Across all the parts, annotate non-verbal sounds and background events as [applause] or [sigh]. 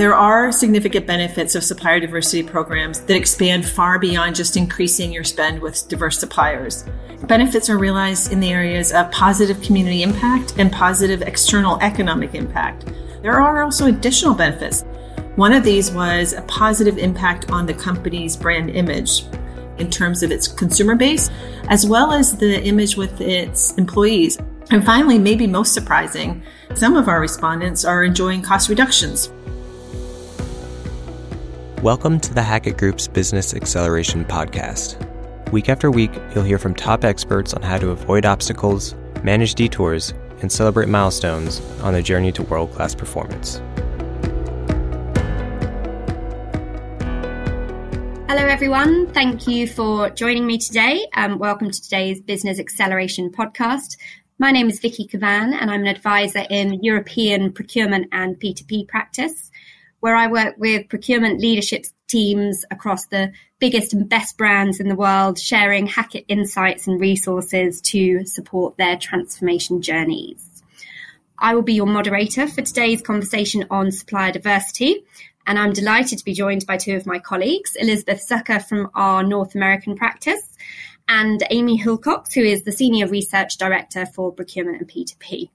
There are significant benefits of supplier diversity programs that expand far beyond just increasing your spend with diverse suppliers. Benefits are realized in the areas of positive community impact and positive external economic impact. There are also additional benefits. One of these was a positive impact on the company's brand image in terms of its consumer base, as well as the image with its employees. And finally, maybe most surprising, some of our respondents are enjoying cost reductions. Welcome to the Hackett Group's Business Acceleration Podcast. Week after week, you'll hear from top experts on how to avoid obstacles, manage detours, and celebrate milestones on the journey to world class performance. Hello, everyone. Thank you for joining me today. Um, welcome to today's Business Acceleration Podcast. My name is Vicky Kavan, and I'm an advisor in European procurement and P2P practice where I work with procurement leadership teams across the biggest and best brands in the world, sharing Hackett insights and resources to support their transformation journeys. I will be your moderator for today's conversation on supplier diversity, and I'm delighted to be joined by two of my colleagues, Elizabeth Zucker from our North American practice and Amy Hillcox, who is the Senior Research Director for Procurement and P2P.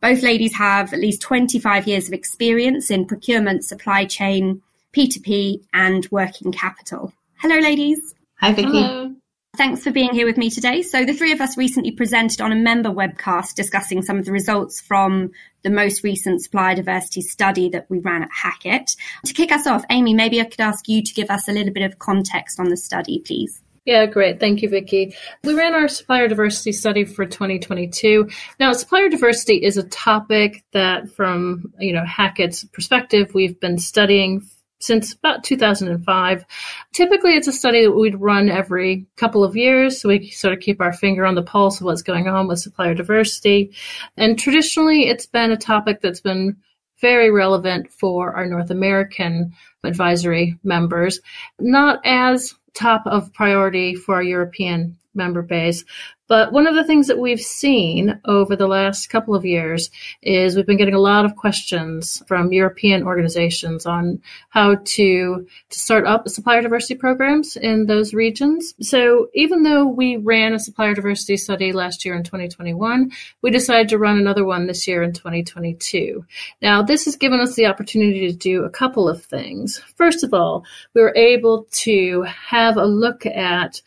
Both ladies have at least 25 years of experience in procurement, supply chain, P2P, and working capital. Hello, ladies. Hi, Vicky. Hello. Thanks for being here with me today. So, the three of us recently presented on a member webcast discussing some of the results from the most recent supplier diversity study that we ran at Hackett. To kick us off, Amy, maybe I could ask you to give us a little bit of context on the study, please. Yeah, great. Thank you, Vicky. We ran our supplier diversity study for 2022. Now, supplier diversity is a topic that, from you know Hackett's perspective, we've been studying since about 2005. Typically, it's a study that we'd run every couple of years, so we sort of keep our finger on the pulse of what's going on with supplier diversity. And traditionally, it's been a topic that's been very relevant for our North American advisory members, not as top of priority for our European member base. But one of the things that we've seen over the last couple of years is we've been getting a lot of questions from European organizations on how to, to start up supplier diversity programs in those regions. So even though we ran a supplier diversity study last year in 2021, we decided to run another one this year in 2022. Now, this has given us the opportunity to do a couple of things. First of all, we were able to have a look at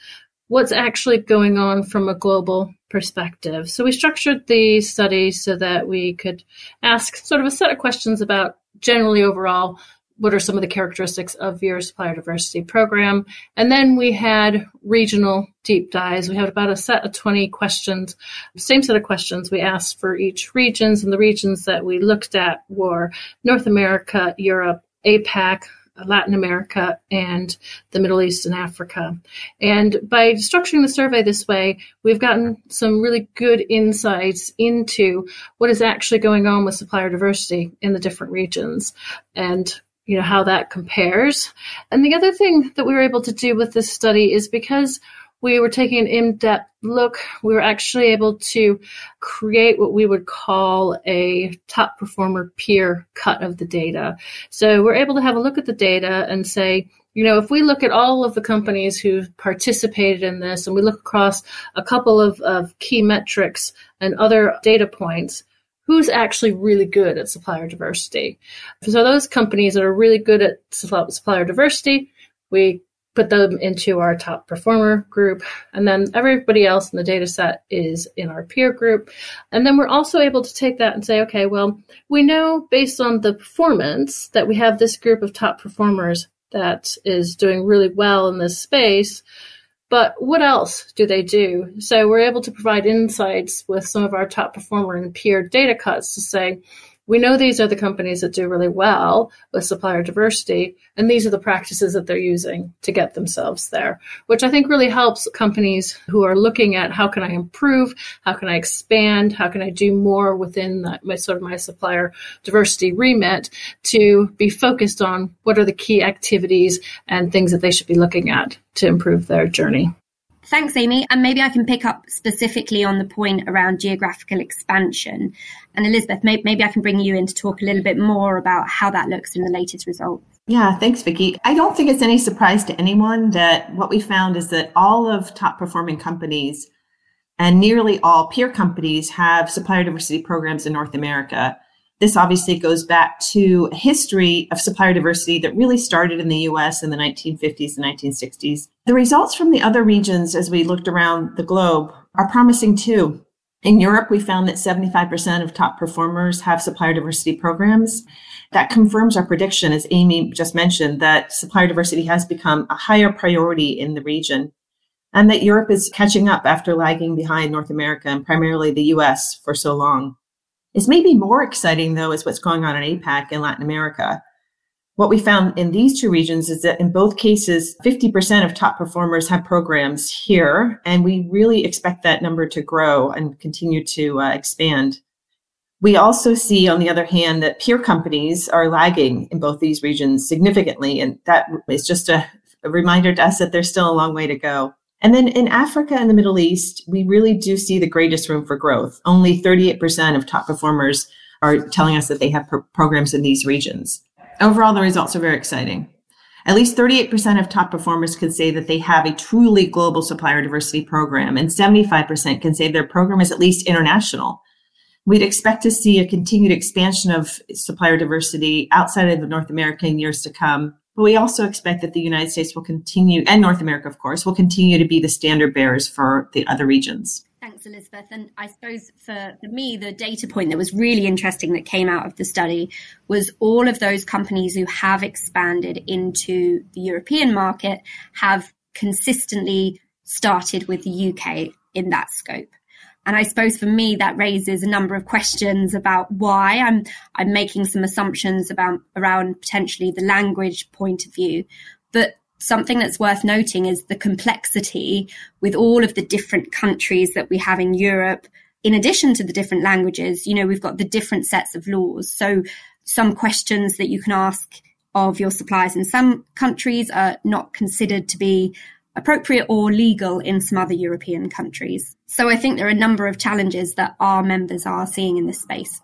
what's actually going on from a global perspective. So we structured the study so that we could ask sort of a set of questions about generally overall what are some of the characteristics of your supplier diversity program. And then we had regional deep dives. We had about a set of 20 questions, same set of questions we asked for each regions. And the regions that we looked at were North America, Europe, APAC, Latin America and the Middle East and Africa. And by structuring the survey this way, we've gotten some really good insights into what is actually going on with supplier diversity in the different regions and you know how that compares. And the other thing that we were able to do with this study is because we were taking an in-depth look. We were actually able to create what we would call a top performer peer cut of the data. So we're able to have a look at the data and say, you know, if we look at all of the companies who participated in this and we look across a couple of, of key metrics and other data points, who's actually really good at supplier diversity. So those companies that are really good at supplier diversity, we put them into our top performer group. And then everybody else in the data set is in our peer group. And then we're also able to take that and say, okay, well, we know based on the performance that we have this group of top performers that is doing really well in this space. But what else do they do? So we're able to provide insights with some of our top performer and peer data cuts to say, we know these are the companies that do really well with supplier diversity, and these are the practices that they're using to get themselves there, which I think really helps companies who are looking at how can I improve, how can I expand, how can I do more within my sort of my supplier diversity remit to be focused on what are the key activities and things that they should be looking at to improve their journey. Thanks, Amy. And maybe I can pick up specifically on the point around geographical expansion. And Elizabeth, maybe I can bring you in to talk a little bit more about how that looks in the latest results. Yeah, thanks, Vicky. I don't think it's any surprise to anyone that what we found is that all of top performing companies and nearly all peer companies have supplier diversity programs in North America. This obviously goes back to a history of supplier diversity that really started in the US in the 1950s and 1960s. The results from the other regions, as we looked around the globe, are promising too. In Europe, we found that 75% of top performers have supplier diversity programs. That confirms our prediction, as Amy just mentioned, that supplier diversity has become a higher priority in the region and that Europe is catching up after lagging behind North America and primarily the US for so long. Is maybe more exciting, though, is what's going on in APAC and Latin America. What we found in these two regions is that in both cases, 50% of top performers have programs here, and we really expect that number to grow and continue to uh, expand. We also see, on the other hand, that peer companies are lagging in both these regions significantly, and that is just a, a reminder to us that there's still a long way to go. And then in Africa and the Middle East, we really do see the greatest room for growth. Only 38% of top performers are telling us that they have pro- programs in these regions. Overall, the results are very exciting. At least 38% of top performers can say that they have a truly global supplier diversity program, and 75% can say their program is at least international. We'd expect to see a continued expansion of supplier diversity outside of North America in years to come, but we also expect that the United States will continue, and North America, of course, will continue to be the standard bearers for the other regions. Thanks, Elizabeth. And I suppose for, for me, the data point that was really interesting that came out of the study was all of those companies who have expanded into the European market have consistently started with the UK in that scope. And I suppose for me, that raises a number of questions about why I'm, I'm making some assumptions about around potentially the language point of view. But something that's worth noting is the complexity with all of the different countries that we have in Europe. In addition to the different languages, you know, we've got the different sets of laws. So some questions that you can ask of your suppliers in some countries are not considered to be appropriate or legal in some other European countries. So I think there are a number of challenges that our members are seeing in this space.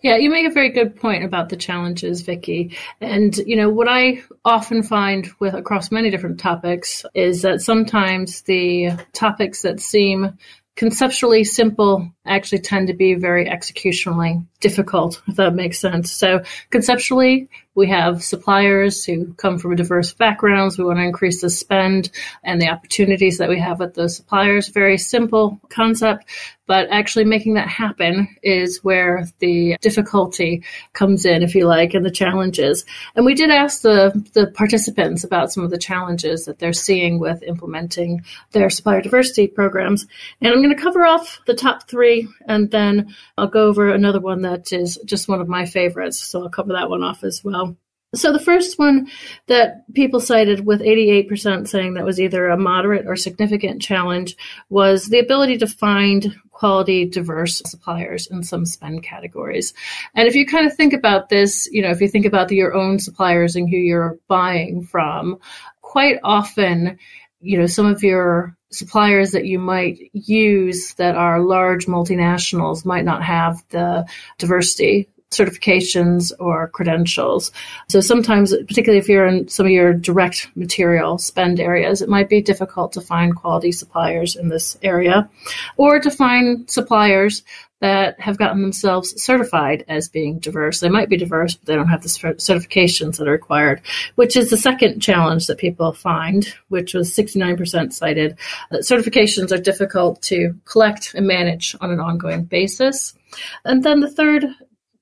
Yeah, you make a very good point about the challenges, Vicky. And you know what I often find with across many different topics is that sometimes the topics that seem conceptually simple actually tend to be very executionally difficult, if that makes sense. So conceptually, we have suppliers who come from diverse backgrounds. We want to increase the spend and the opportunities that we have with those suppliers. Very simple concept, but actually making that happen is where the difficulty comes in, if you like, and the challenges. And we did ask the, the participants about some of the challenges that they're seeing with implementing their supplier diversity programs. And I'm going to cover off the top three and then I'll go over another one that is just one of my favorites. So I'll cover that one off as well. So the first one that people cited with 88% saying that was either a moderate or significant challenge was the ability to find quality diverse suppliers in some spend categories. And if you kind of think about this, you know, if you think about the, your own suppliers and who you're buying from, quite often, you know, some of your suppliers that you might use that are large multinationals might not have the diversity certifications or credentials. So sometimes, particularly if you're in some of your direct material spend areas, it might be difficult to find quality suppliers in this area or to find suppliers that have gotten themselves certified as being diverse. They might be diverse, but they don't have the certifications that are required, which is the second challenge that people find, which was 69% cited. That certifications are difficult to collect and manage on an ongoing basis. And then the third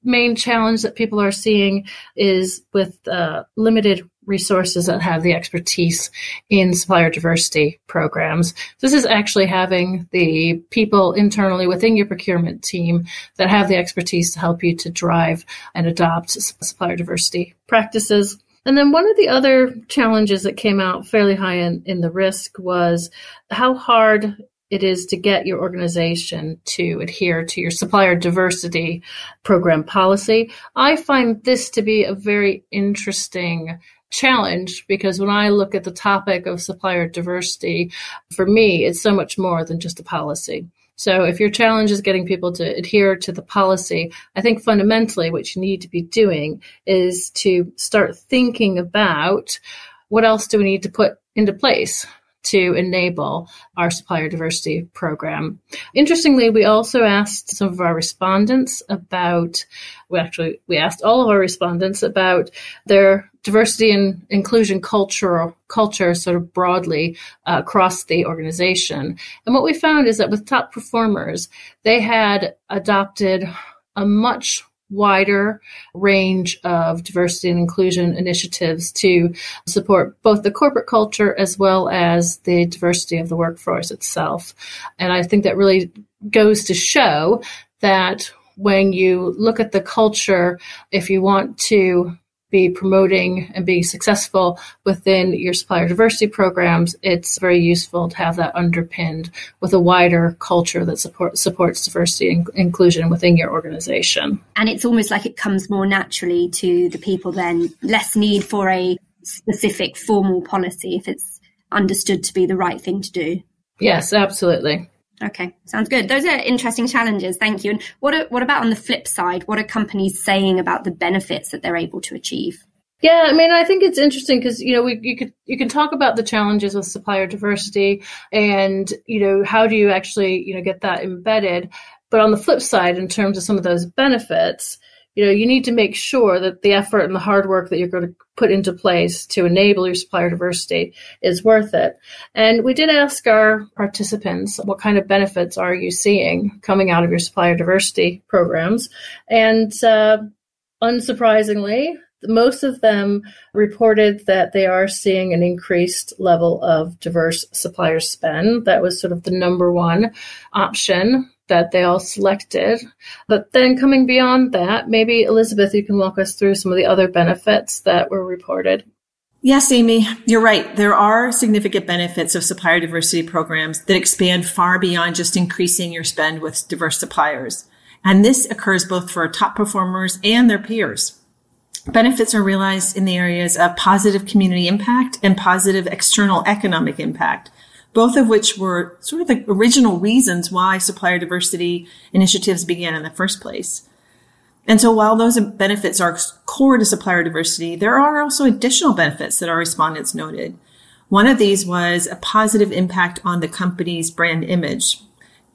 main challenge that people are seeing is with uh, limited resources that have the expertise in supplier diversity programs. This is actually having the people internally within your procurement team that have the expertise to help you to drive and adopt supplier diversity practices. And then one of the other challenges that came out fairly high in, in the risk was how hard it is to get your organization to adhere to your supplier diversity program policy. I find this to be a very interesting challenge because when I look at the topic of supplier diversity, for me, it's so much more than just a policy. So if your challenge is getting people to adhere to the policy, I think fundamentally what you need to be doing is to start thinking about what else do we need to put into place to enable our supplier diversity program. Interestingly, we also asked some of our respondents about, we actually, we asked all of our respondents about their diversity and inclusion culture, culture sort of broadly uh, across the organization. And what we found is that with top performers, they had adopted a much wider range of diversity and inclusion initiatives to support both the corporate culture as well as the diversity of the workforce itself. And I think that really goes to show that when you look at the culture, if you want to be promoting and being successful within your supplier diversity programs, it's very useful to have that underpinned with a wider culture that support, supports diversity and inclusion within your organization. And it's almost like it comes more naturally to the people then, less need for a specific formal policy if it's understood to be the right thing to do. Yes, absolutely. Okay, sounds good. Those are interesting challenges. Thank you. And what are, what about on the flip side? What are companies saying about the benefits that they're able to achieve? Yeah, I mean, I think it's interesting because you know we you could you can talk about the challenges with supplier diversity and you know how do you actually you know get that embedded, but on the flip side, in terms of some of those benefits, you know, you need to make sure that the effort and the hard work that you're going to put into place to enable your supplier diversity is worth it. And we did ask our participants, what kind of benefits are you seeing coming out of your supplier diversity programs? And uh, unsurprisingly, most of them reported that they are seeing an increased level of diverse supplier spend. That was sort of the number one option that they all selected. But then coming beyond that, maybe Elizabeth, you can walk us through some of the other benefits that were reported. Yes, Amy, you're right. There are significant benefits of supplier diversity programs that expand far beyond just increasing your spend with diverse suppliers. And this occurs both for top performers and their peers. Benefits are realized in the areas of positive community impact and positive external economic impact both of which were sort of the original reasons why supplier diversity initiatives began in the first place. And so while those benefits are core to supplier diversity, there are also additional benefits that our respondents noted. One of these was a positive impact on the company's brand image.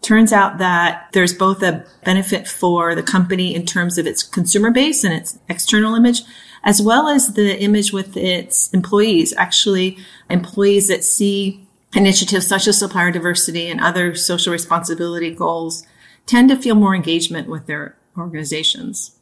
Turns out that there's both a benefit for the company in terms of its consumer base and its external image, as well as the image with its employees. Actually, employees that see Initiatives such as supplier diversity and other social responsibility goals tend to feel more engagement with their organizations.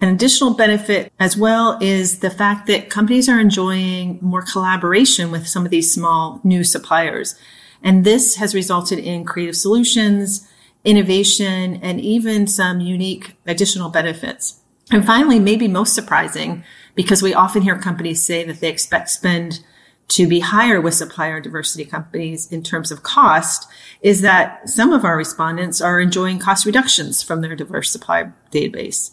An additional benefit as well is the fact that companies are enjoying more collaboration with some of these small new suppliers. And this has resulted in creative solutions, innovation, and even some unique additional benefits. And finally, maybe most surprising, because we often hear companies say that they expect spend to be higher with supplier diversity companies in terms of cost is that some of our respondents are enjoying cost reductions from their diverse supply database.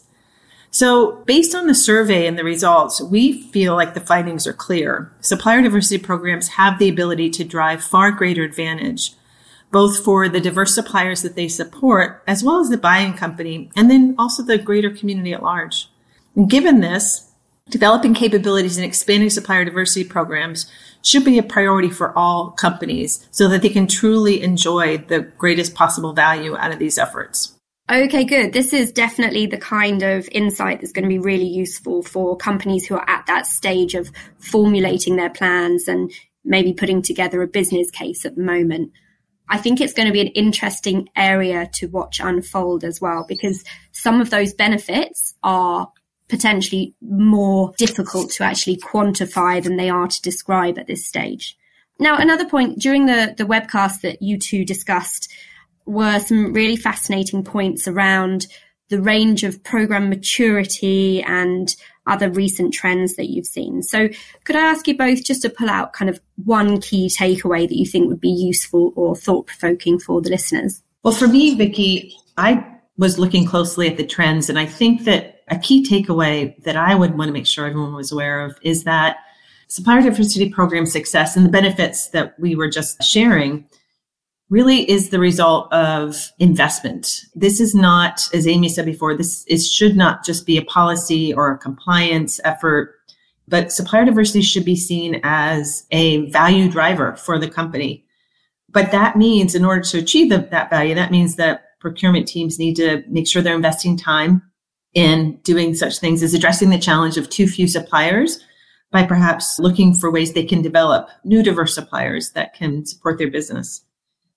So based on the survey and the results, we feel like the findings are clear. Supplier diversity programs have the ability to drive far greater advantage, both for the diverse suppliers that they support, as well as the buying company, and then also the greater community at large. And given this, Developing capabilities and expanding supplier diversity programs should be a priority for all companies so that they can truly enjoy the greatest possible value out of these efforts. Okay, good. This is definitely the kind of insight that's going to be really useful for companies who are at that stage of formulating their plans and maybe putting together a business case at the moment. I think it's going to be an interesting area to watch unfold as well because some of those benefits are potentially more difficult to actually quantify than they are to describe at this stage. Now, another point during the, the webcast that you two discussed were some really fascinating points around the range of program maturity and other recent trends that you've seen. So, could I ask you both just to pull out kind of one key takeaway that you think would be useful or thought provoking for the listeners? Well, for me, Vicky, I was looking closely at the trends, and I think that a key takeaway that I would want to make sure everyone was aware of is that supplier diversity program success and the benefits that we were just sharing really is the result of investment. This is not, as Amy said before, this is, should not just be a policy or a compliance effort, but supplier diversity should be seen as a value driver for the company. But that means in order to achieve the, that value, that means that procurement teams need to make sure they're investing time in doing such things is addressing the challenge of too few suppliers by perhaps looking for ways they can develop new diverse suppliers that can support their business.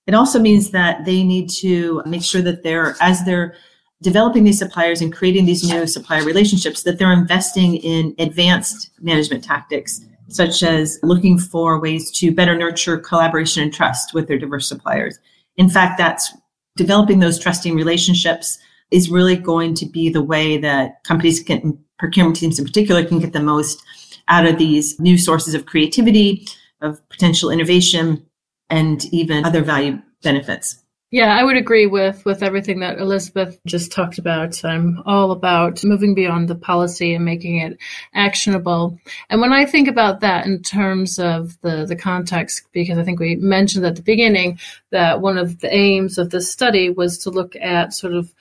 It also means that they need to make sure that they're, as they're developing these suppliers and creating these new supplier relationships, that they're investing in advanced management tactics, such as looking for ways to better nurture collaboration and trust with their diverse suppliers. In fact, that's developing those trusting relationships is really going to be the way that companies can, procurement teams in particular, can get the most out of these new sources of creativity, of potential innovation, and even other value benefits. Yeah, I would agree with with everything that Elizabeth just talked about. I'm all about moving beyond the policy and making it actionable. And when I think about that in terms of the the context, because I think we mentioned at the beginning that one of the aims of this study was to look at sort of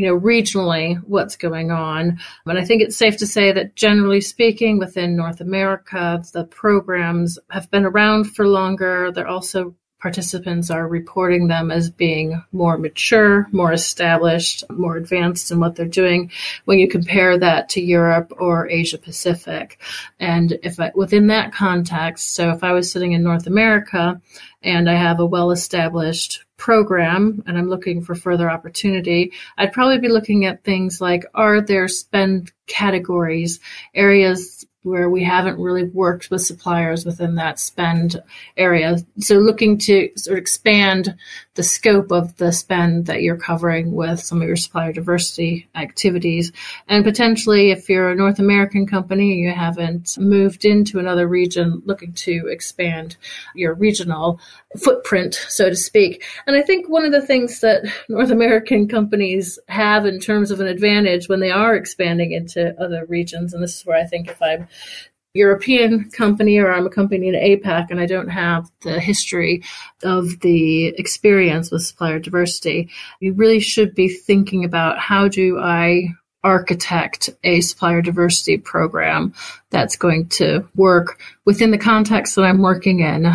you know, regionally what's going on. And I think it's safe to say that generally speaking, within North America, the programs have been around for longer. They're also participants are reporting them as being more mature, more established, more advanced in what they're doing when you compare that to Europe or Asia Pacific. And if I, within that context, so if I was sitting in North America and I have a well established program and I'm looking for further opportunity, I'd probably be looking at things like are there spend categories, areas where we haven't really worked with suppliers within that spend area. So looking to sort of expand the scope of the spend that you're covering with some of your supplier diversity activities. And potentially if you're a North American company you haven't moved into another region looking to expand your regional footprint, so to speak. And I think one of the things that North American companies have in terms of an advantage when they are expanding into other regions, and this is where I think if I'm European company or I'm a company in APAC and I don't have the history of the experience with supplier diversity, you really should be thinking about how do I architect a supplier diversity program that's going to work within the context that I'm working in.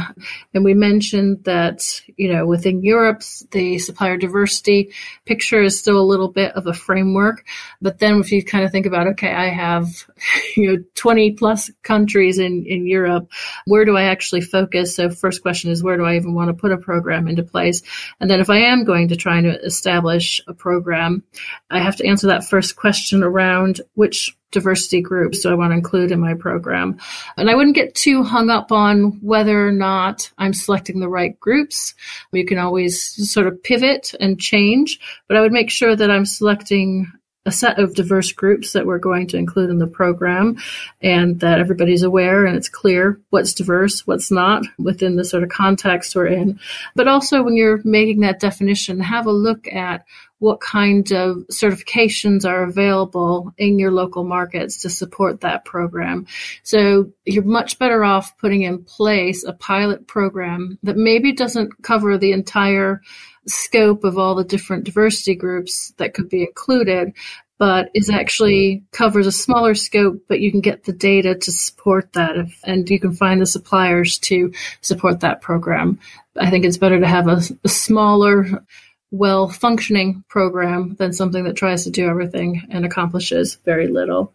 And we mentioned that, you know, within Europe, the supplier diversity picture is still a little bit of a framework. But then if you kind of think about, okay, I have, [laughs] you know, 20 plus countries in, in Europe, where do I actually focus? So first question is, where do I even want to put a program into place? And then if I am going to try to establish a program, I have to answer that first question around which diversity groups do I want to include in my program? And I wouldn't get too hung up on whether or not I'm selecting the right groups. You can always sort of pivot and change, but I would make sure that I'm selecting a set of diverse groups that we're going to include in the program and that everybody's aware and it's clear what's diverse, what's not within the sort of context we're in. But also when you're making that definition, have a look at what kind of certifications are available in your local markets to support that program. So you're much better off putting in place a pilot program that maybe doesn't cover the entire scope of all the different diversity groups that could be included, but is actually covers a smaller scope, but you can get the data to support that if, and you can find the suppliers to support that program. I think it's better to have a, a smaller well functioning program than something that tries to do everything and accomplishes very little.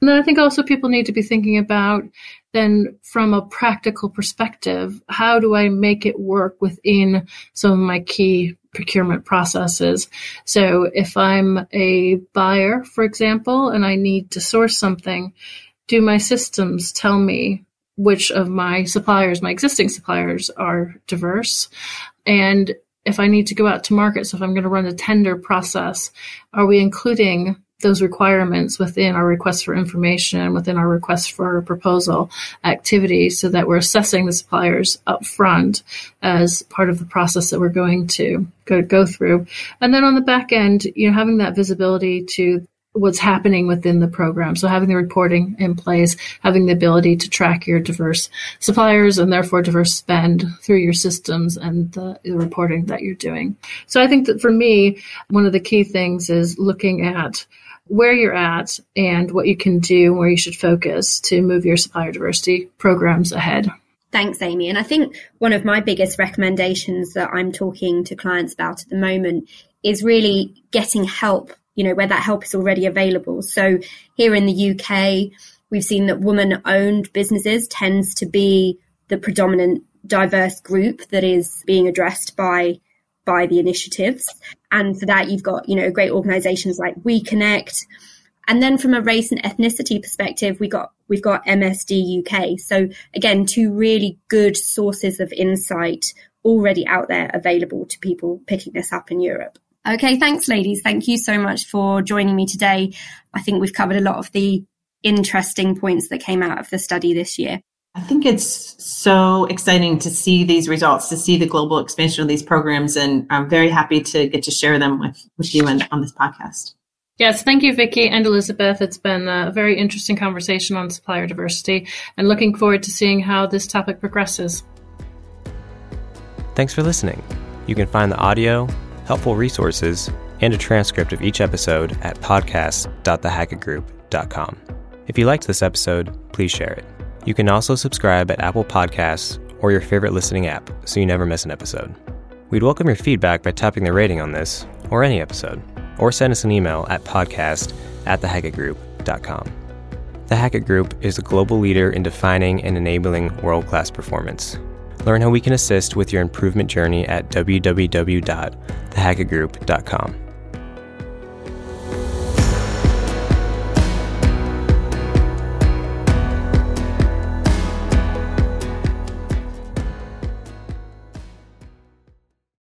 And then I think also people need to be thinking about then from a practical perspective, how do I make it work within some of my key procurement processes? So if I'm a buyer, for example, and I need to source something, do my systems tell me which of my suppliers, my existing suppliers are diverse? And if I need to go out to market, so if I'm going to run a tender process, are we including those requirements within our request for information, within our request for proposal activity, so that we're assessing the suppliers up front as part of the process that we're going to go, go through. And then on the back end, you know, having that visibility to what's happening within the program. So having the reporting in place, having the ability to track your diverse suppliers and therefore diverse spend through your systems and the, the, reporting that you're doing. So I think that for me, one of the key things is looking at where you're at and what you can do, where you should focus to move your supplier diversity programs ahead. Thanks, Amy. And I think one of my biggest recommendations that I'm talking to clients about at the moment is really getting help you know, where that help is already available. So here in the UK, we've seen that woman owned businesses tends to be the predominant diverse group that is being addressed by by the initiatives. And for that you've got, you know, great organizations like We Connect. And then from a race and ethnicity perspective, we got we've got MSD UK. So again, two really good sources of insight already out there available to people picking this up in Europe. Okay, thanks, ladies. Thank you so much for joining me today. I think we've covered a lot of the interesting points that came out of the study this year. I think it's so exciting to see these results, to see the global expansion of these programs, and I'm very happy to get to share them with, with you and on this podcast. Yes, thank you, Vicky and Elizabeth. It's been a very interesting conversation on supplier diversity and looking forward to seeing how this topic progresses. Thanks for listening. You can find the audio, helpful resources, and a transcript of each episode at podcast.thehackettgroup.com. If you liked this episode, please share it. You can also subscribe at Apple Podcasts or your favorite listening app so you never miss an episode. We'd welcome your feedback by tapping the rating on this or any episode, or send us an email at podcast at thehackettgroup.com. The Hackett Group is a global leader in defining and enabling world class performance. Learn how we can assist with your improvement journey at www.thehackettgroup.com.